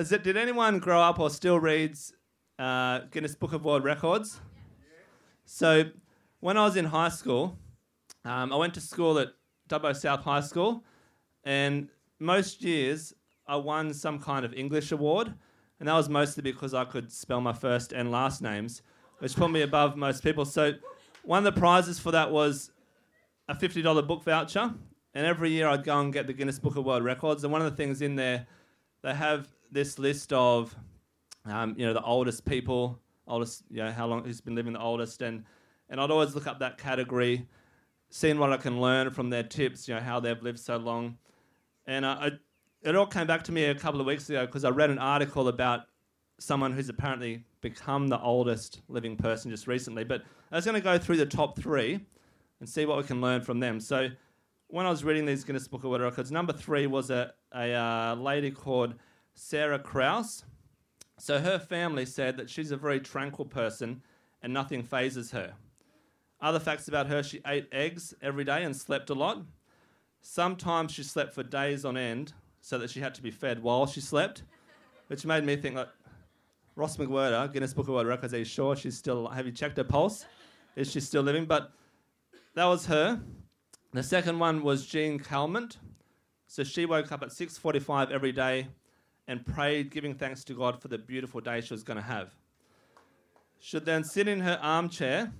Has it, did anyone grow up or still reads uh, Guinness Book of World Records? So, when I was in high school, um, I went to school at Dubbo South High School, and most years I won some kind of English award, and that was mostly because I could spell my first and last names, which put me above most people. So, one of the prizes for that was a $50 book voucher, and every year I'd go and get the Guinness Book of World Records, and one of the things in there, they have this list of, um, you know, the oldest people, oldest, you know, how long who's been living the oldest, and and I'd always look up that category, seeing what I can learn from their tips, you know, how they've lived so long, and uh, I, it all came back to me a couple of weeks ago because I read an article about someone who's apparently become the oldest living person just recently. But I was going to go through the top three and see what we can learn from them. So when I was reading these Guinness Book of World Records, number three was a, a uh, lady called Sarah Knauss. So her family said that she's a very tranquil person and nothing phases her. Other facts about her she ate eggs every day and slept a lot. Sometimes she slept for days on end so that she had to be fed while she slept, which made me think like, Ross McWhirter, Guinness Book of World Records, are you sure she's still, alive? have you checked her pulse? Is she still living? But that was her. The second one was Jeanne Calment. So she woke up at 6.45 every day and prayed, giving thanks to God for the beautiful day she was going to have. Should then sit in her armchair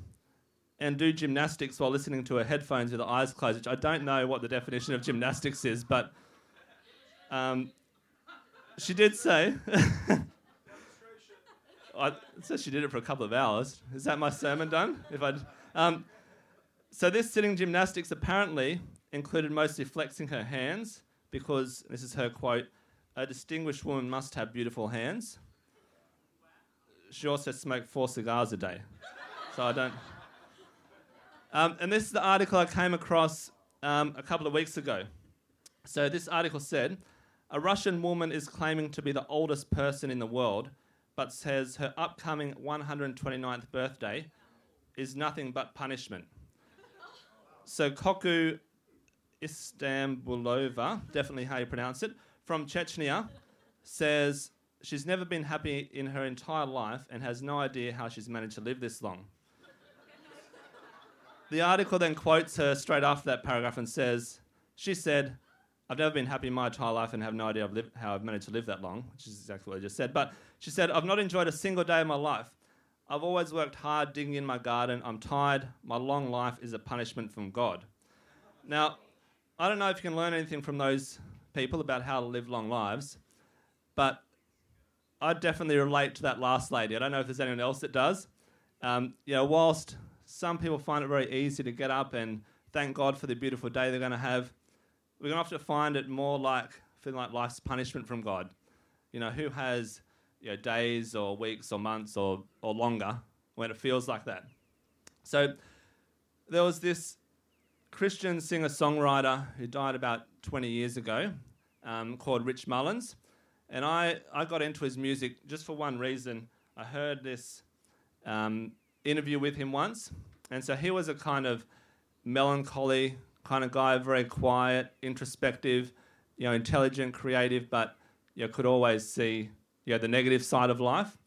and do gymnastics while listening to her headphones with her eyes closed, which I don't know what the definition of gymnastics is, but um, she did say. I, so she did it for a couple of hours. Is that my sermon done? If I, um, so this sitting gymnastics apparently included mostly flexing her hands because this is her quote: "A distinguished woman must have beautiful hands." She also smoked four cigars a day, so I don't. Um, and this is the article I came across um, a couple of weeks ago. So this article said, a Russian woman is claiming to be the oldest person in the world, but says her upcoming 129th birthday is nothing but punishment. So Koku Istambulova, definitely how you pronounce it, from Chechnya, says she's never been happy in her entire life and has no idea how she's managed to live this long. the article then quotes her straight after that paragraph and says, She said, I've never been happy in my entire life and have no idea how I've managed to live that long, which is exactly what I just said. But she said, I've not enjoyed a single day of my life. I've always worked hard digging in my garden. I'm tired. My long life is a punishment from God. Now, I don't know if you can learn anything from those people about how to live long lives, but I definitely relate to that last lady. I don't know if there's anyone else that does. Um, you know, whilst some people find it very easy to get up and thank God for the beautiful day they're going to have, we're going to have to find it more like feeling like life's punishment from God. You know, who has you know, days or weeks or months or, or longer when it feels like that? So there was this Christian singer songwriter who died about 20 years ago um, called Rich Mullins. And I, I got into his music just for one reason. I heard this um, interview with him once. And so he was a kind of melancholy kind of guy, very quiet, introspective, you know, intelligent, creative, but you know, could always see you know, the negative side of life.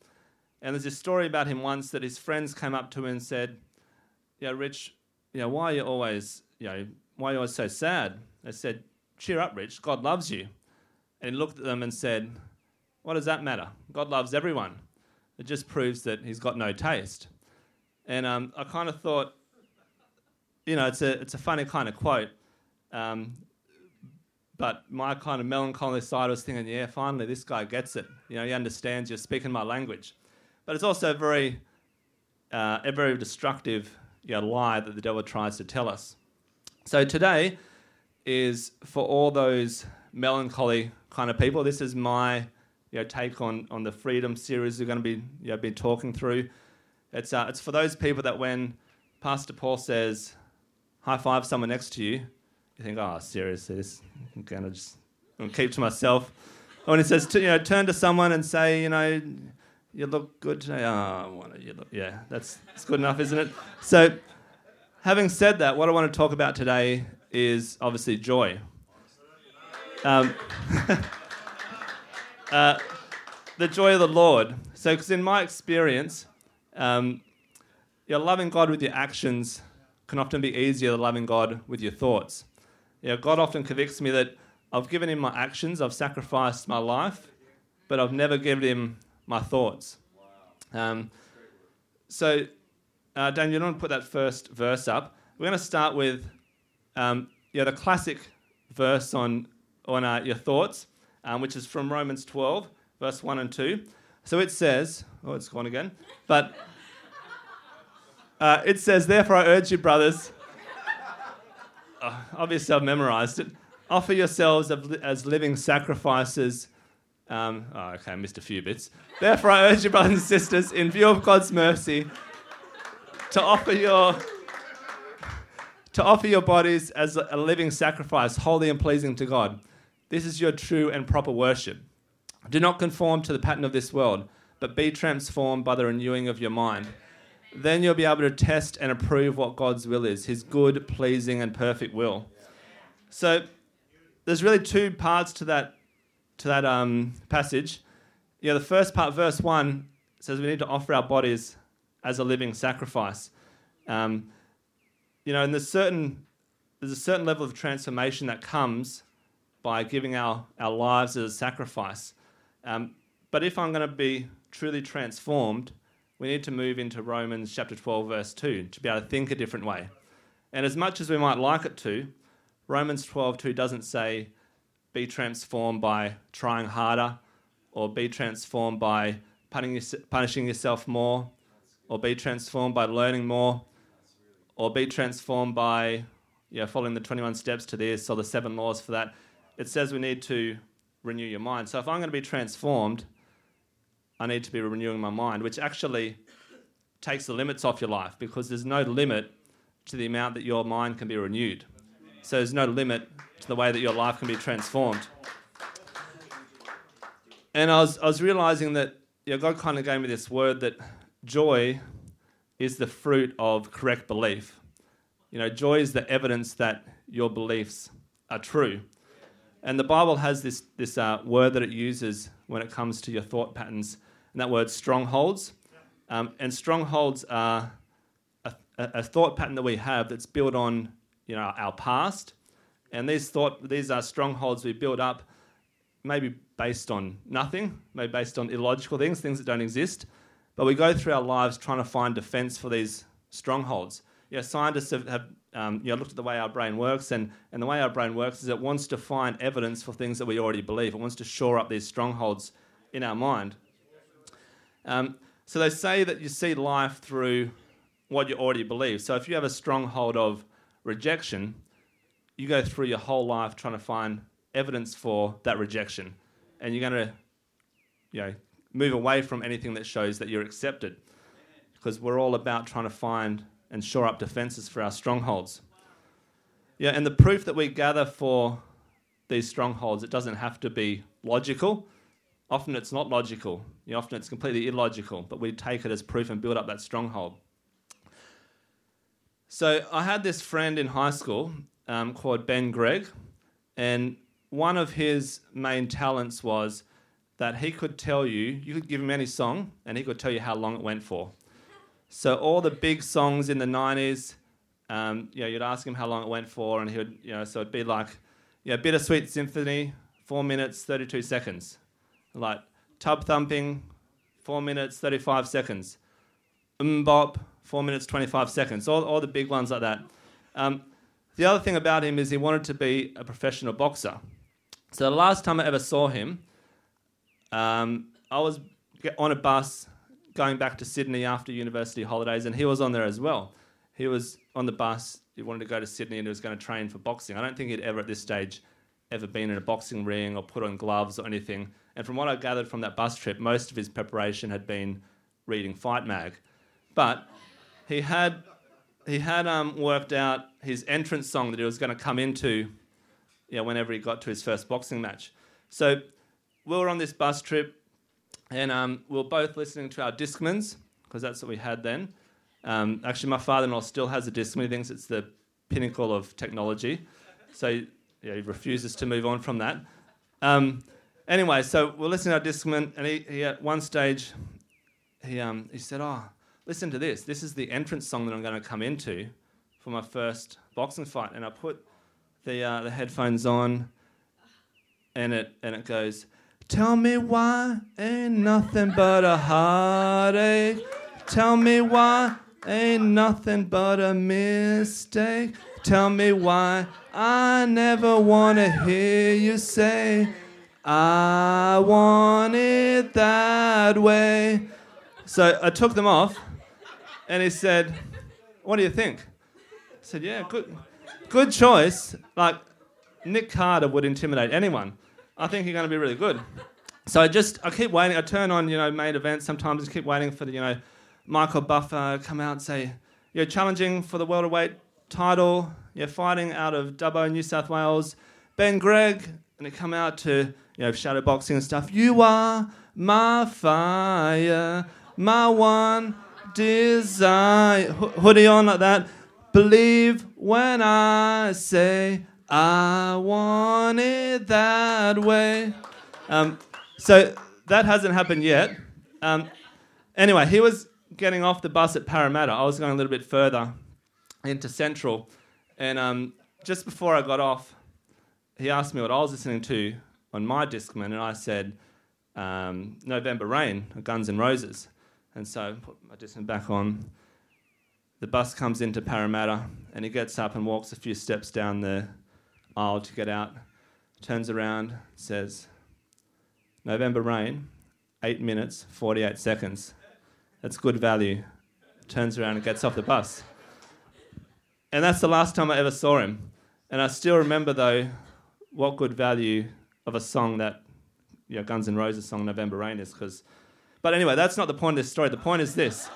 And there's this story about him once that his friends came up to him and said, "Yeah, Rich, you know, why are you always, you know, why are you so sad?" They said, "Cheer up, Rich. God loves you." And he looked at them and said, "What does that matter? God loves everyone. It just proves that he's got no taste." And um, I kind of thought, you know, it's a it's a funny kind of quote. Um, but my kind of melancholy side was thinking, yeah, finally this guy gets it. You know, he understands you're speaking my language. But it's also a very, uh, a very destructive you know, lie that the devil tries to tell us. So today is for all those melancholy kind of people. This is my you know, take on, on the freedom series we're going to be you know, be talking through. It's uh, it's for those people that when Pastor Paul says high five someone next to you, you think, oh, seriously, this I'm gonna just I'm gonna keep to myself. When he says, to, you know, turn to someone and say, you know, you look good today. Oh, to, you look, yeah, that's, that's good enough, isn't it? So, having said that, what I want to talk about today is obviously joy. Um, uh, the joy of the Lord. So, because in my experience, um, you're loving God with your actions can often be easier than loving God with your thoughts. You know, God often convicts me that I've given Him my actions, I've sacrificed my life, but I've never given Him my thoughts. Um, so, uh, Dan, you don't put that first verse up. We're going to start with um, yeah, the classic verse on, on uh, your thoughts, um, which is from Romans 12, verse 1 and 2. So it says, oh, it's gone again, but uh, it says, Therefore I urge you, brothers, uh, obviously I've memorized it, offer yourselves as living sacrifices um, oh, okay, I missed a few bits. Therefore, I urge you, brothers and sisters, in view of God's mercy, to offer your to offer your bodies as a living sacrifice, holy and pleasing to God. This is your true and proper worship. Do not conform to the pattern of this world, but be transformed by the renewing of your mind. Then you'll be able to test and approve what God's will is, his good, pleasing, and perfect will. So, there's really two parts to that to that um, passage, know, the first part, verse 1, says we need to offer our bodies as a living sacrifice. Um, you know, and there's, certain, there's a certain level of transformation that comes by giving our, our lives as a sacrifice. Um, but if I'm going to be truly transformed, we need to move into Romans chapter 12, verse 2, to be able to think a different way. And as much as we might like it to, Romans 12, 2 doesn't say, be transformed by trying harder, or be transformed by punishing yourself more, or be transformed by learning more, or be transformed by know, following the 21 steps to this or the seven laws for that. It says we need to renew your mind. So if I'm going to be transformed, I need to be renewing my mind, which actually takes the limits off your life because there's no limit to the amount that your mind can be renewed. So there's no limit to the way that your life can be transformed. And I was, I was realizing that you know, God kind of gave me this word that joy is the fruit of correct belief. You know, joy is the evidence that your beliefs are true. And the Bible has this, this uh, word that it uses when it comes to your thought patterns, and that word strongholds. Um, and strongholds are a, a, thought pattern that we have that's built on you know, our past and these thought these are strongholds we build up, maybe based on nothing, maybe based on illogical things, things that don't exist. But we go through our lives trying to find defense for these strongholds. You know, scientists have, have um, you know, looked at the way our brain works, and, and the way our brain works is it wants to find evidence for things that we already believe. It wants to shore up these strongholds in our mind. Um, so they say that you see life through what you already believe. So if you have a stronghold of rejection, you go through your whole life trying to find evidence for that rejection, and you're going to, you know, move away from anything that shows that you're accepted, because we're all about trying to find and shore up defenses for our strongholds. Yeah, and the proof that we gather for these strongholds, it doesn't have to be logical. Often it's not logical. You know, often it's completely illogical, but we take it as proof and build up that stronghold. So I had this friend in high school, um, called Ben Gregg, and one of his main talents was that he could tell you, you could give him any song, and he could tell you how long it went for. So all the big songs in the 90s, um, you know, you'd ask him how long it went for, and he would, you know, so it'd be like, you know, Bittersweet Symphony, four minutes, 32 seconds. Like Tub Thumping, four minutes, 35 seconds. MMMBop, four minutes, 25 seconds. All, all the big ones like that. Um, the other thing about him is he wanted to be a professional boxer. So the last time I ever saw him, um, I was on a bus going back to Sydney after university holidays, and he was on there as well. He was on the bus. He wanted to go to Sydney and he was going to train for boxing. I don't think he'd ever at this stage ever been in a boxing ring or put on gloves or anything. And from what I gathered from that bus trip, most of his preparation had been reading Fight Mag. But he had he had um, worked out his entrance song that he was going to come into you know, whenever he got to his first boxing match. So we were on this bus trip and um, we were both listening to our Discmans because that's what we had then. Um, actually, my father-in-law still has a Discman. He thinks it's the pinnacle of technology, so yeah, he refuses to move on from that. Um, anyway, so we're listening to our Discman, and he, he at one stage he um, he said, "Oh, listen to this. This is the entrance song that I'm going to come into for my first boxing fight." And I put the uh, the headphones on, and it and it goes. Tell me why ain't nothing but a heartache. Tell me why ain't nothing but a mistake. Tell me why I never wanna hear you say I want it that way. So I took them off, and he said, "What do you think?" I said, "Yeah, good, good choice. Like Nick Carter would intimidate anyone." I think you're going to be really good. So I just I keep waiting. I turn on you know main events. Sometimes just keep waiting for the you know Michael Buffer come out and say you're challenging for the welterweight title. You're fighting out of Dubbo, New South Wales. Ben Gregg, and they come out to you know shadow boxing and stuff. You are my fire, my one desire. H- hoodie on like that. Believe when I say I want it that way. Um, so that hasn't happened yet. Um, anyway, he was getting off the bus at Parramatta. I was going a little bit further into Central. And um, just before I got off, he asked me what I was listening to on my Discman, and I said, um, November Rain, Guns N' Roses. And so I put my Discman back on. The bus comes into Parramatta, and he gets up and walks a few steps down the aisle to get out, turns around, says, November Rain, 8 minutes, 48 seconds. That's good value. Turns around and gets off the bus. And that's the last time I ever saw him. And I still remember, though, what good value of a song that you know, Guns N' Roses song November Rain is. Cause, but anyway, that's not the point of this story. The point is this.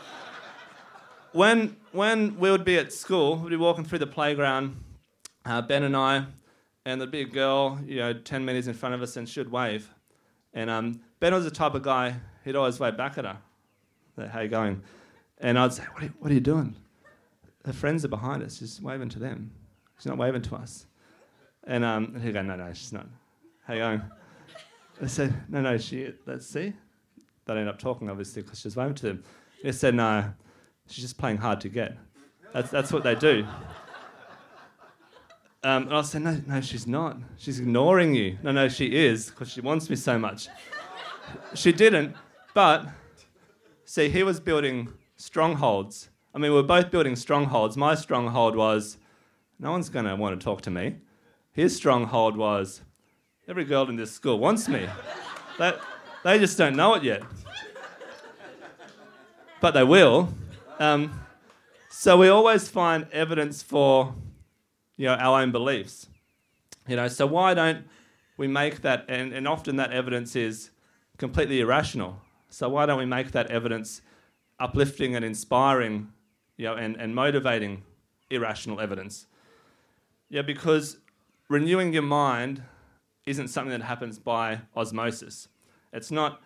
When, when we would be at school, we'd be walking through the playground, uh, Ben and I, and there'd be a girl, you know, 10 metres in front of us and she'd wave. And um, Ben was the type of guy, he'd always wave back at her. How you going? And I'd say, what are, you, what are you doing? Her friends are behind us. She's waving to them. She's not waving to us. And, um, and he'd go, no, no, she's not. How you going? I said, no, no, she, let's see. They'd end up talking, obviously, because she's waving to them. He said, no, she's just playing hard to get. That's, that's what they do. Um, and I said, no, no, she's not. She's ignoring you. No, no, she is, because she wants me so much. she didn't, but see, he was building strongholds. I mean, we were both building strongholds. My stronghold was, no one's going to want to talk to me. His stronghold was, every girl in this school wants me. that, they just don't know it yet. But they will. Um, so we always find evidence for you know, our own beliefs. You know, so why don't we make that, and, and often that evidence is completely irrational. So why don't we make that evidence uplifting and inspiring, you know, and, and motivating irrational evidence? Yeah, because renewing your mind isn't something that happens by osmosis. It's not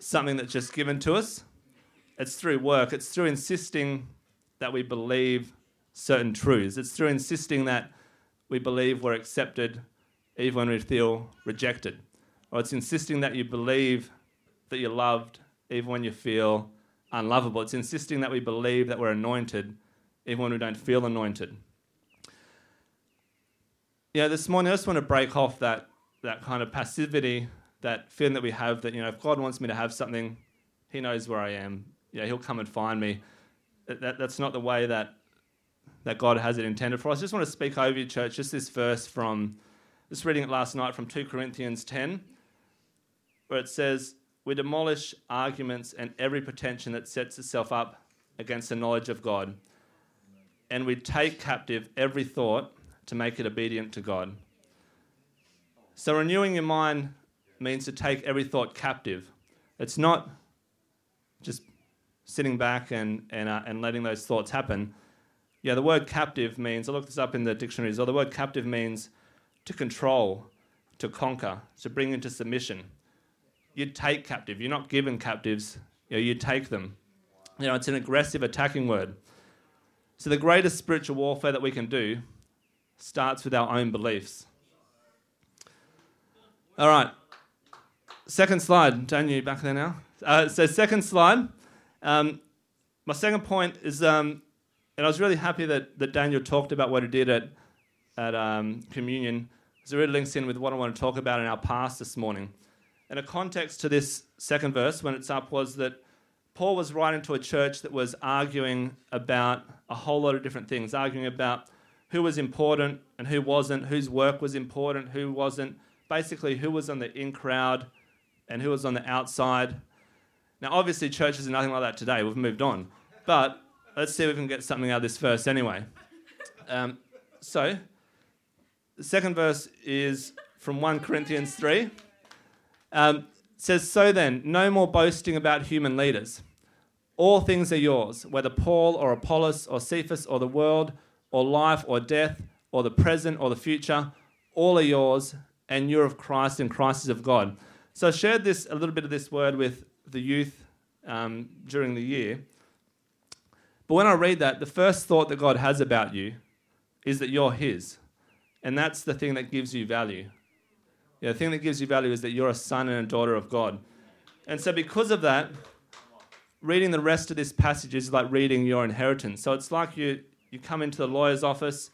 something that's just given to us. It's through work. It's through insisting that we believe certain truths. It's through insisting that we believe we're accepted even when we feel rejected. Or it's insisting that you believe that you're loved even when you feel unlovable. It's insisting that we believe that we're anointed even when we don't feel anointed. Yeah, this morning I just want to break off that, that kind of passivity, that feeling that we have that, you know, if God wants me to have something, He knows where I am. Yeah, He'll come and find me. That, that, that's not the way that that God has it intended for us. I just want to speak over you, church, just this verse from, just reading it last night from 2 Corinthians 10, where it says, We demolish arguments and every pretension that sets itself up against the knowledge of God, and we take captive every thought to make it obedient to God. So, renewing your mind means to take every thought captive. It's not just sitting back and, and, uh, and letting those thoughts happen. Yeah, the word captive means, I looked this up in the dictionaries, or the word captive means to control, to conquer, to bring into submission. You take captive, you're not given captives, you, know, you take them. You know, it's an aggressive attacking word. So the greatest spiritual warfare that we can do starts with our own beliefs. All right. Second slide. Daniel, you back there now? Uh, so, second slide. Um, my second point is, um, and I was really happy that, that Daniel talked about what he did at, at um, communion, it really links in with what I want to talk about in our past this morning. And a context to this second verse, when it's up, was that Paul was writing to a church that was arguing about a whole lot of different things, arguing about who was important and who wasn't, whose work was important, who wasn't, basically who was on the in crowd and who was on the outside. Now, obviously, churches are nothing like that today. We've moved on. But let's see if we can get something out of this verse anyway. Um, so, the second verse is from 1 Corinthians 3. Um, says, So then, no more boasting about human leaders. All things are yours, whether Paul or Apollos or Cephas or the world or life or death or the present or the future, all are yours, and you're of Christ, and Christ is of God. So I shared this a little bit of this word with the youth um, during the year. But when I read that, the first thought that God has about you is that you're His. And that's the thing that gives you value. Yeah, the thing that gives you value is that you're a son and a daughter of God. And so, because of that, reading the rest of this passage is like reading your inheritance. So, it's like you, you come into the lawyer's office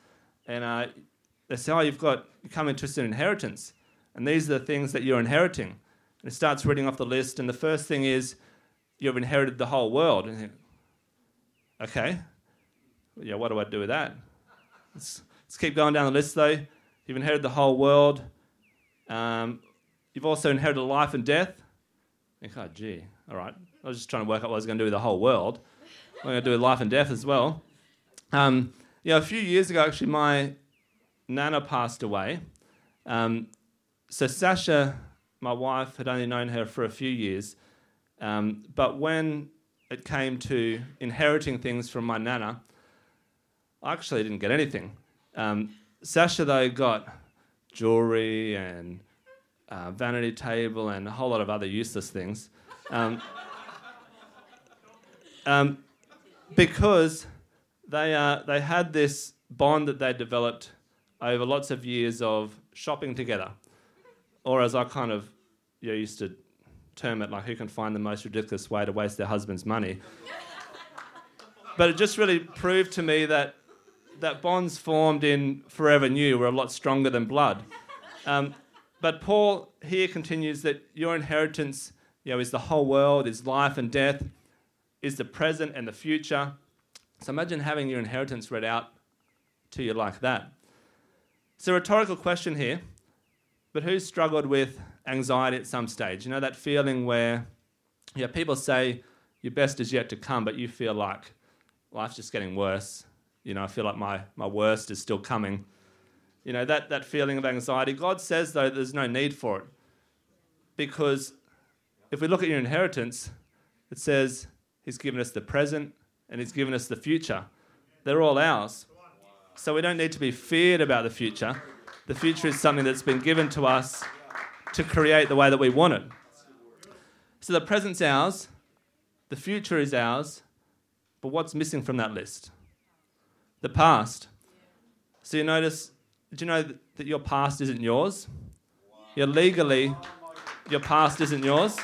and uh, they say, Oh, you've got, you come into an inheritance. And these are the things that you're inheriting. And it starts reading off the list. And the first thing is, you've inherited the whole world. And okay, yeah, what do I do with that? Let's, let's keep going down the list though. You've inherited the whole world. Um, you've also inherited life and death. Think, oh, gee, all right. I was just trying to work out what I was going to do with the whole world. I'm going to do with life and death as well. Um, yeah, a few years ago, actually, my nana passed away. Um, so Sasha, my wife, had only known her for a few years. Um, but when it came to inheriting things from my nana, I actually didn't get anything. Um, Sasha, though, got jewelry and uh, vanity table and a whole lot of other useless things. Um, um, because they, uh, they had this bond that they developed over lots of years of shopping together. Or as I kind of you know, used to term it, like who can find the most ridiculous way to waste their husband's money. but it just really proved to me that that bonds formed in Forever New were a lot stronger than blood. Um, but Paul here continues that your inheritance you know, is the whole world, is life and death, is the present and the future. So imagine having your inheritance read out to you like that. It's a rhetorical question here, but who's struggled with anxiety at some stage? You know, that feeling where yeah, people say your best is yet to come, but you feel like life's just getting worse. You know, I feel like my, my worst is still coming. You know, that, that feeling of anxiety. God says, though, there's no need for it. Because if we look at your inheritance, it says He's given us the present and He's given us the future. They're all ours. So we don't need to be feared about the future. The future is something that's been given to us to create the way that we want it. So the present's ours, the future is ours, but what's missing from that list? The past. So you notice, do you know that your past isn't yours? You're legally, your past isn't yours.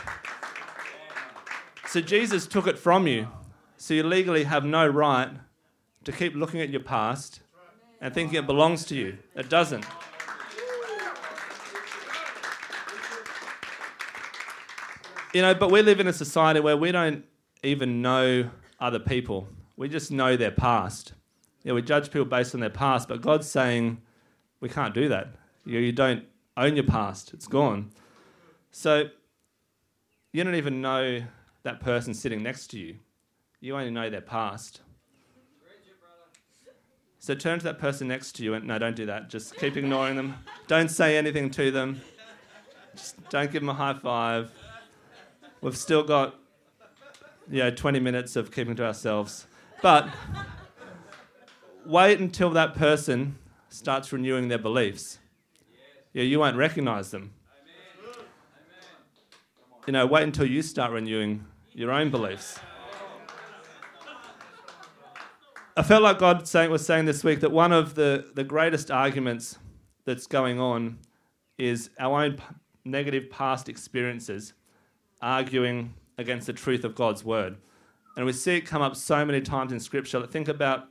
So Jesus took it from you. So you legally have no right to keep looking at your past and thinking it belongs to you. It doesn't. You know, but we live in a society where we don't even know other people. We just know their past. Yeah, we judge people based on their past, but God's saying we can't do that. You, you don't own your past, it's gone. So you don't even know that person sitting next to you. You only know their past. So turn to that person next to you and no, don't do that. Just keep ignoring them. Don't say anything to them. Just don't give them a high five. We've still got, you know, 20 minutes of keeping to ourselves. But wait until that person starts renewing their beliefs. Yeah, you won't recognize them. You know, wait until you start renewing your own beliefs. I felt like God saying, was saying this week that one of the, the greatest arguments that's going on is our own p- negative past experiences arguing against the truth of God's word. And we see it come up so many times in Scripture. Think about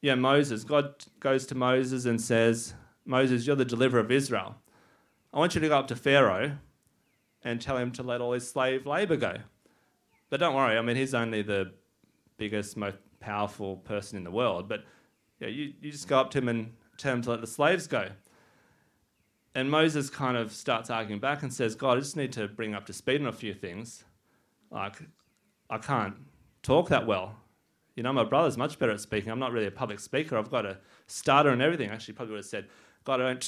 yeah, Moses. God goes to Moses and says, Moses, you're the deliverer of Israel. I want you to go up to Pharaoh and tell him to let all his slave labor go. But don't worry, I mean, he's only the biggest, most powerful person in the world. But yeah, you, you just go up to him and tell him to let the slaves go. And Moses kind of starts arguing back and says, God, I just need to bring up to speed on a few things. Like, I can't talk that well. You know, my brother's much better at speaking. I'm not really a public speaker. I've got a stutter and everything. Actually, probably would have said, God, I don't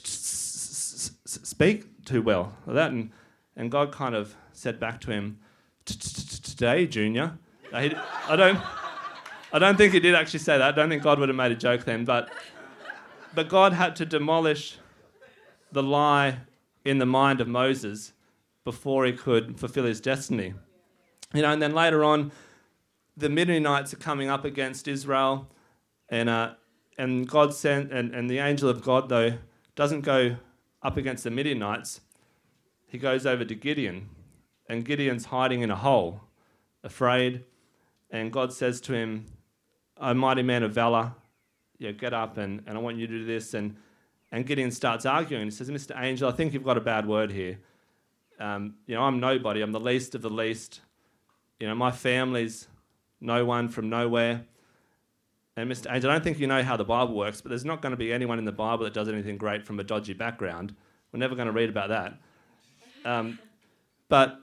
speak too well. That and and God kind of said back to him, "Today, Junior." I don't, I don't think he did actually say that. I don't think God would have made a joke then. But, but God had to demolish the lie in the mind of Moses before he could fulfill his destiny. You know, and then later on, the Midianites are coming up against Israel, and uh, and God sent, and, and the angel of God though doesn't go up against the Midianites. He goes over to Gideon, and Gideon's hiding in a hole, afraid, and God says to him, "O mighty man of valor, yeah, get up, and, and I want you to do this." And and Gideon starts arguing. He says, "Mr. Angel, I think you've got a bad word here. Um, you know, I'm nobody. I'm the least of the least. You know, my family's no one from nowhere. And Mr. Angel, I don't think you know how the Bible works, but there's not going to be anyone in the Bible that does anything great from a dodgy background. We're never going to read about that. Um, but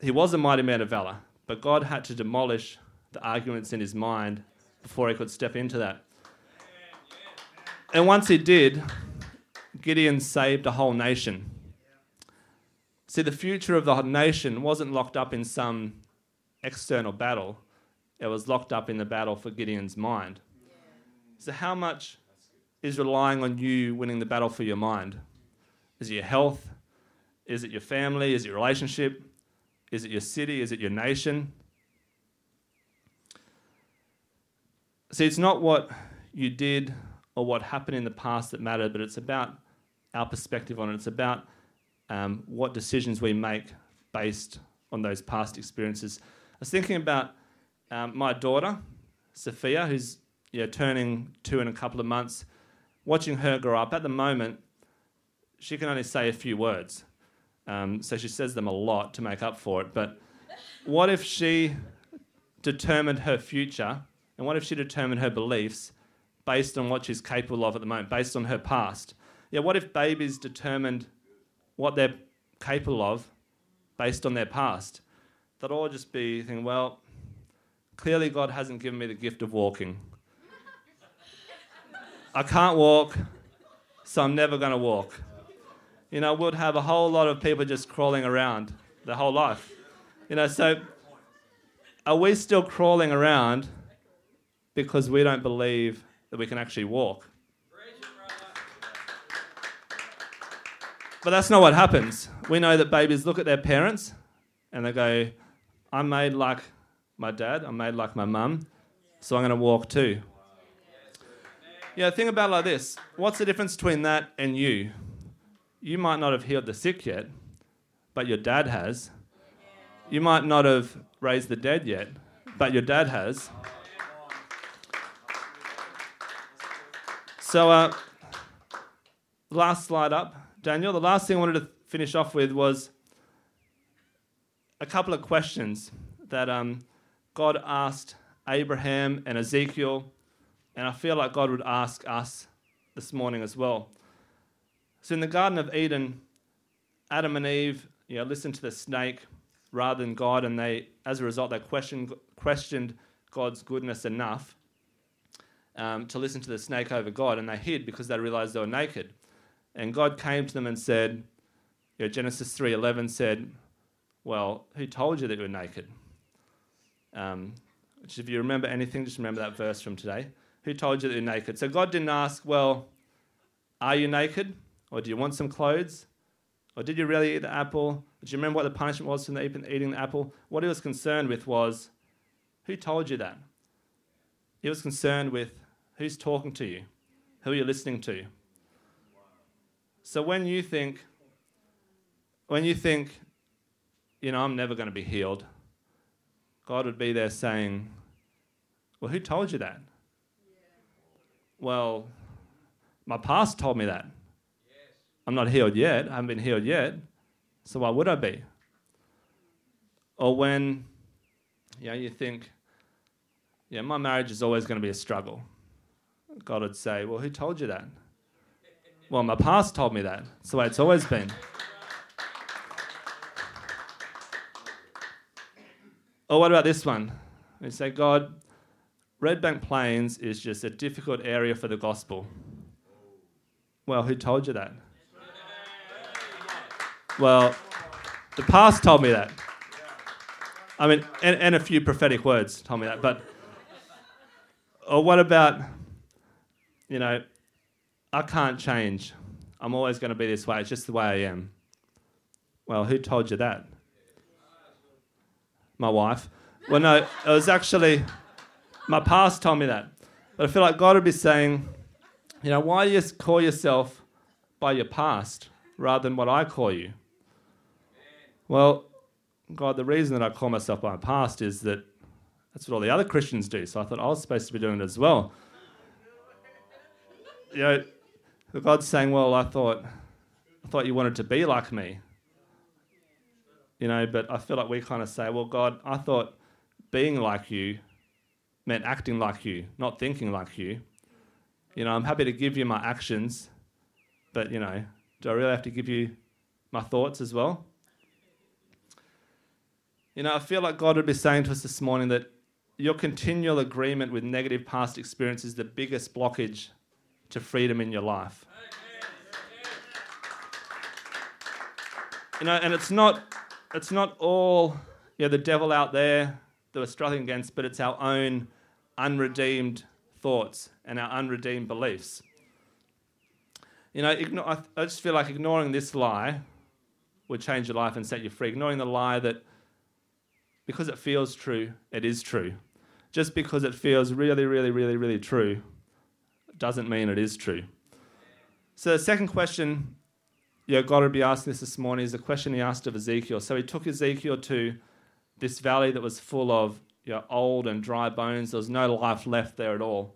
he was a mighty man of valor, but God had to demolish the arguments in his mind before he could step into that. And once he did, Gideon saved a whole nation. See, the future of the nation wasn't locked up in some external battle it was locked up in the battle for Gideon's mind. So, how much is relying on you winning the battle for your mind? Is it your health? Is it your family? Is it your relationship? Is it your city? Is it your nation? See, it's not what you did or what happened in the past that mattered, but it's about our perspective on it. It's about um, what decisions we make based on those past experiences. I was thinking about um, my daughter, Sophia, who's yeah, turning two in a couple of months, watching her grow up, at the moment, she can only say a few words. Um, so she says them a lot to make up for it. But what if she determined her future and what if she determined her beliefs based on what she's capable of at the moment, based on her past? Yeah, what if babies determined what they're capable of based on their past? They'd all just be thinking, well, Clearly, God hasn't given me the gift of walking. I can't walk, so I'm never going to walk. You know, we'd have a whole lot of people just crawling around their whole life. You know, so are we still crawling around because we don't believe that we can actually walk? But that's not what happens. We know that babies look at their parents and they go, I'm made like my dad. I'm made like my mum. So I'm going to walk too. Yeah, think about like this. What's the difference between that and you? You might not have healed the sick yet, but your dad has. You might not have raised the dead yet, but your dad has. So, uh, last slide up, Daniel. The last thing I wanted to finish off with was a couple of questions that um, God asked Abraham and Ezekiel, and I feel like God would ask us this morning as well. So in the Garden of Eden, Adam and Eve, you know, listened to the snake rather than God, and they, as a result, they questioned, questioned God's goodness enough um, to listen to the snake over God, and they hid because they realized they were naked. And God came to them and said, you know, Genesis 3:11 said, "Well, who told you that you were naked?" Um, which, if you remember anything, just remember that verse from today. Who told you that you're naked? So God didn't ask, "Well, are you naked, or do you want some clothes, or did you really eat the apple? Do you remember what the punishment was for eating the apple?" What He was concerned with was, "Who told you that?" He was concerned with who's talking to you, who are you listening to. So when you think, when you think, you know, I'm never going to be healed, God would be there saying, Well, who told you that? Yeah. Well, my past told me that. Yes. I'm not healed yet. I haven't been healed yet. So why would I be? Or when you know, you think, yeah, my marriage is always going to be a struggle. God would say, Well, who told you that? Well, my past told me that. It's the way it's always been. Or what about this one? We say, God, Red Bank Plains is just a difficult area for the gospel. Well, who told you that? Well, the past told me that. I mean, and, and a few prophetic words told me that. But, or what about, you know, I can't change. I'm always going to be this way. It's just the way I am. Well, who told you that? My wife. Well, no, it was actually my past told me that. But I feel like God would be saying, you know, why do you call yourself by your past rather than what I call you? Well, God, the reason that I call myself by my past is that that's what all the other Christians do. So I thought I was supposed to be doing it as well. You know, God's saying, "Well, I thought, I thought you wanted to be like me." You know, but I feel like we kind of say, "Well, God, I thought being like you meant acting like you, not thinking like you." You know, I'm happy to give you my actions, but you know, do I really have to give you my thoughts as well? You know, I feel like God would be saying to us this morning that your continual agreement with negative past experience is the biggest blockage to freedom in your life. You know, and it's not it's not all you know, the devil out there that we're struggling against, but it's our own unredeemed thoughts and our unredeemed beliefs. You know, igno- I just feel like ignoring this lie would change your life and set you free. Ignoring the lie that because it feels true, it is true. Just because it feels really, really, really, really true doesn't mean it is true. So, the second question you know, God would be asking this this morning is the question he asked of Ezekiel. So, he took Ezekiel to this valley that was full of you know, old and dry bones. There was no life left there at all.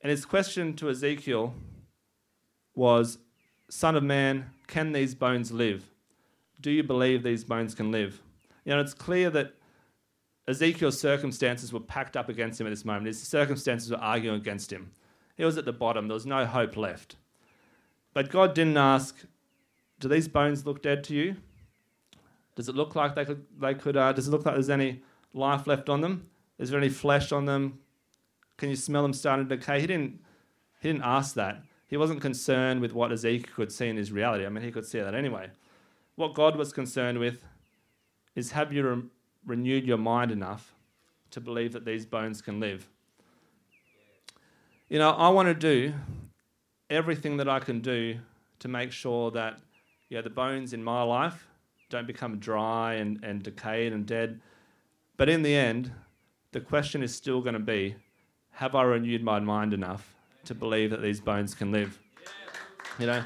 And his question to Ezekiel was Son of man, can these bones live? Do you believe these bones can live? You know, it's clear that Ezekiel's circumstances were packed up against him at this moment. His circumstances were arguing against him. He was at the bottom, there was no hope left. But God didn't ask, Do these bones look dead to you? Does it look like they could, they could uh, does it look like there's any life left on them? Is there any flesh on them? Can you smell them starting to decay? He didn't, he didn't ask that. He wasn't concerned with what Ezekiel could see in his reality. I mean, he could see that anyway. What God was concerned with is have you re- renewed your mind enough to believe that these bones can live? You know, I want to do everything that I can do to make sure that know, the bones in my life don't become dry and, and decayed and dead. But in the end, the question is still going to be have I renewed my mind enough to believe that these bones can live? You know,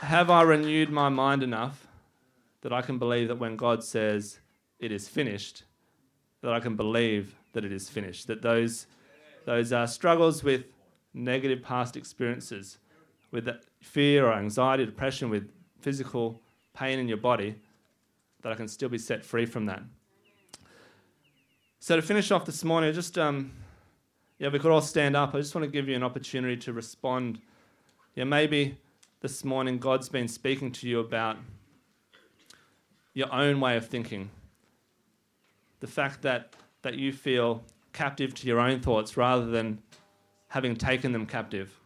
have I renewed my mind enough that I can believe that when God says it is finished, that I can believe that it is finished, that those those uh, struggles with negative past experiences, with fear or anxiety, depression, with physical pain in your body, that I can still be set free from that. So to finish off this morning, just um, yeah, we could all stand up. I just want to give you an opportunity to respond. Yeah, maybe this morning God's been speaking to you about your own way of thinking. The fact that that you feel captive to your own thoughts rather than having taken them captive.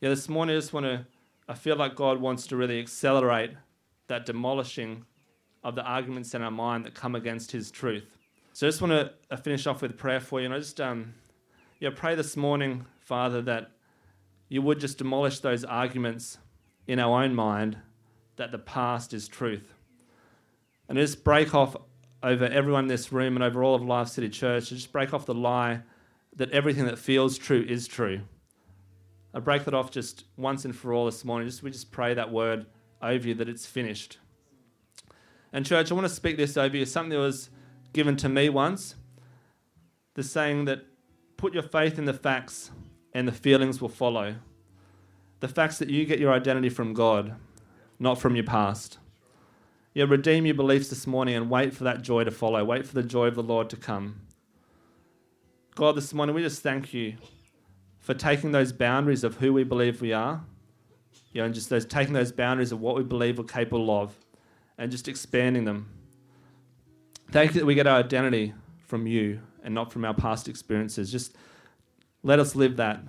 Yeah, this morning I just want to I feel like God wants to really accelerate that demolishing of the arguments in our mind that come against His truth. So I just want to uh, finish off with prayer for you. And I just um, yeah, pray this morning, Father, that you would just demolish those arguments in our own mind that the past is truth. And just break off over everyone in this room and over all of Life City Church, to just break off the lie that everything that feels true is true. I break that off just once and for all this morning. Just we just pray that word over you that it's finished. And church, I want to speak this over you. Something that was given to me once. The saying that put your faith in the facts and the feelings will follow. The facts that you get your identity from God, not from your past. Yeah, redeem your beliefs this morning and wait for that joy to follow. Wait for the joy of the Lord to come. God, this morning we just thank you for taking those boundaries of who we believe we are, you know, and just those taking those boundaries of what we believe we're capable of, and just expanding them. Thank you that we get our identity from you and not from our past experiences. Just let us live that.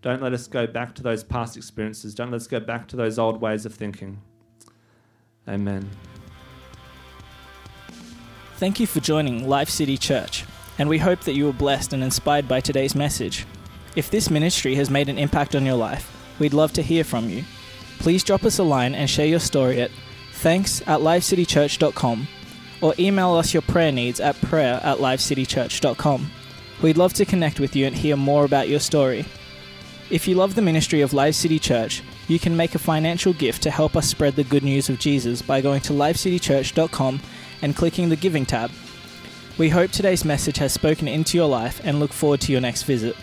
Don't let us go back to those past experiences. Don't let us go back to those old ways of thinking. Amen. Thank you for joining Life City Church, and we hope that you were blessed and inspired by today's message. If this ministry has made an impact on your life, we'd love to hear from you. Please drop us a line and share your story at thanks at lifecitychurch.com or email us your prayer needs at prayer at lifecitychurch.com. We'd love to connect with you and hear more about your story. If you love the ministry of Life City Church, you can make a financial gift to help us spread the good news of Jesus by going to lifecitychurch.com and clicking the Giving tab. We hope today's message has spoken into your life and look forward to your next visit.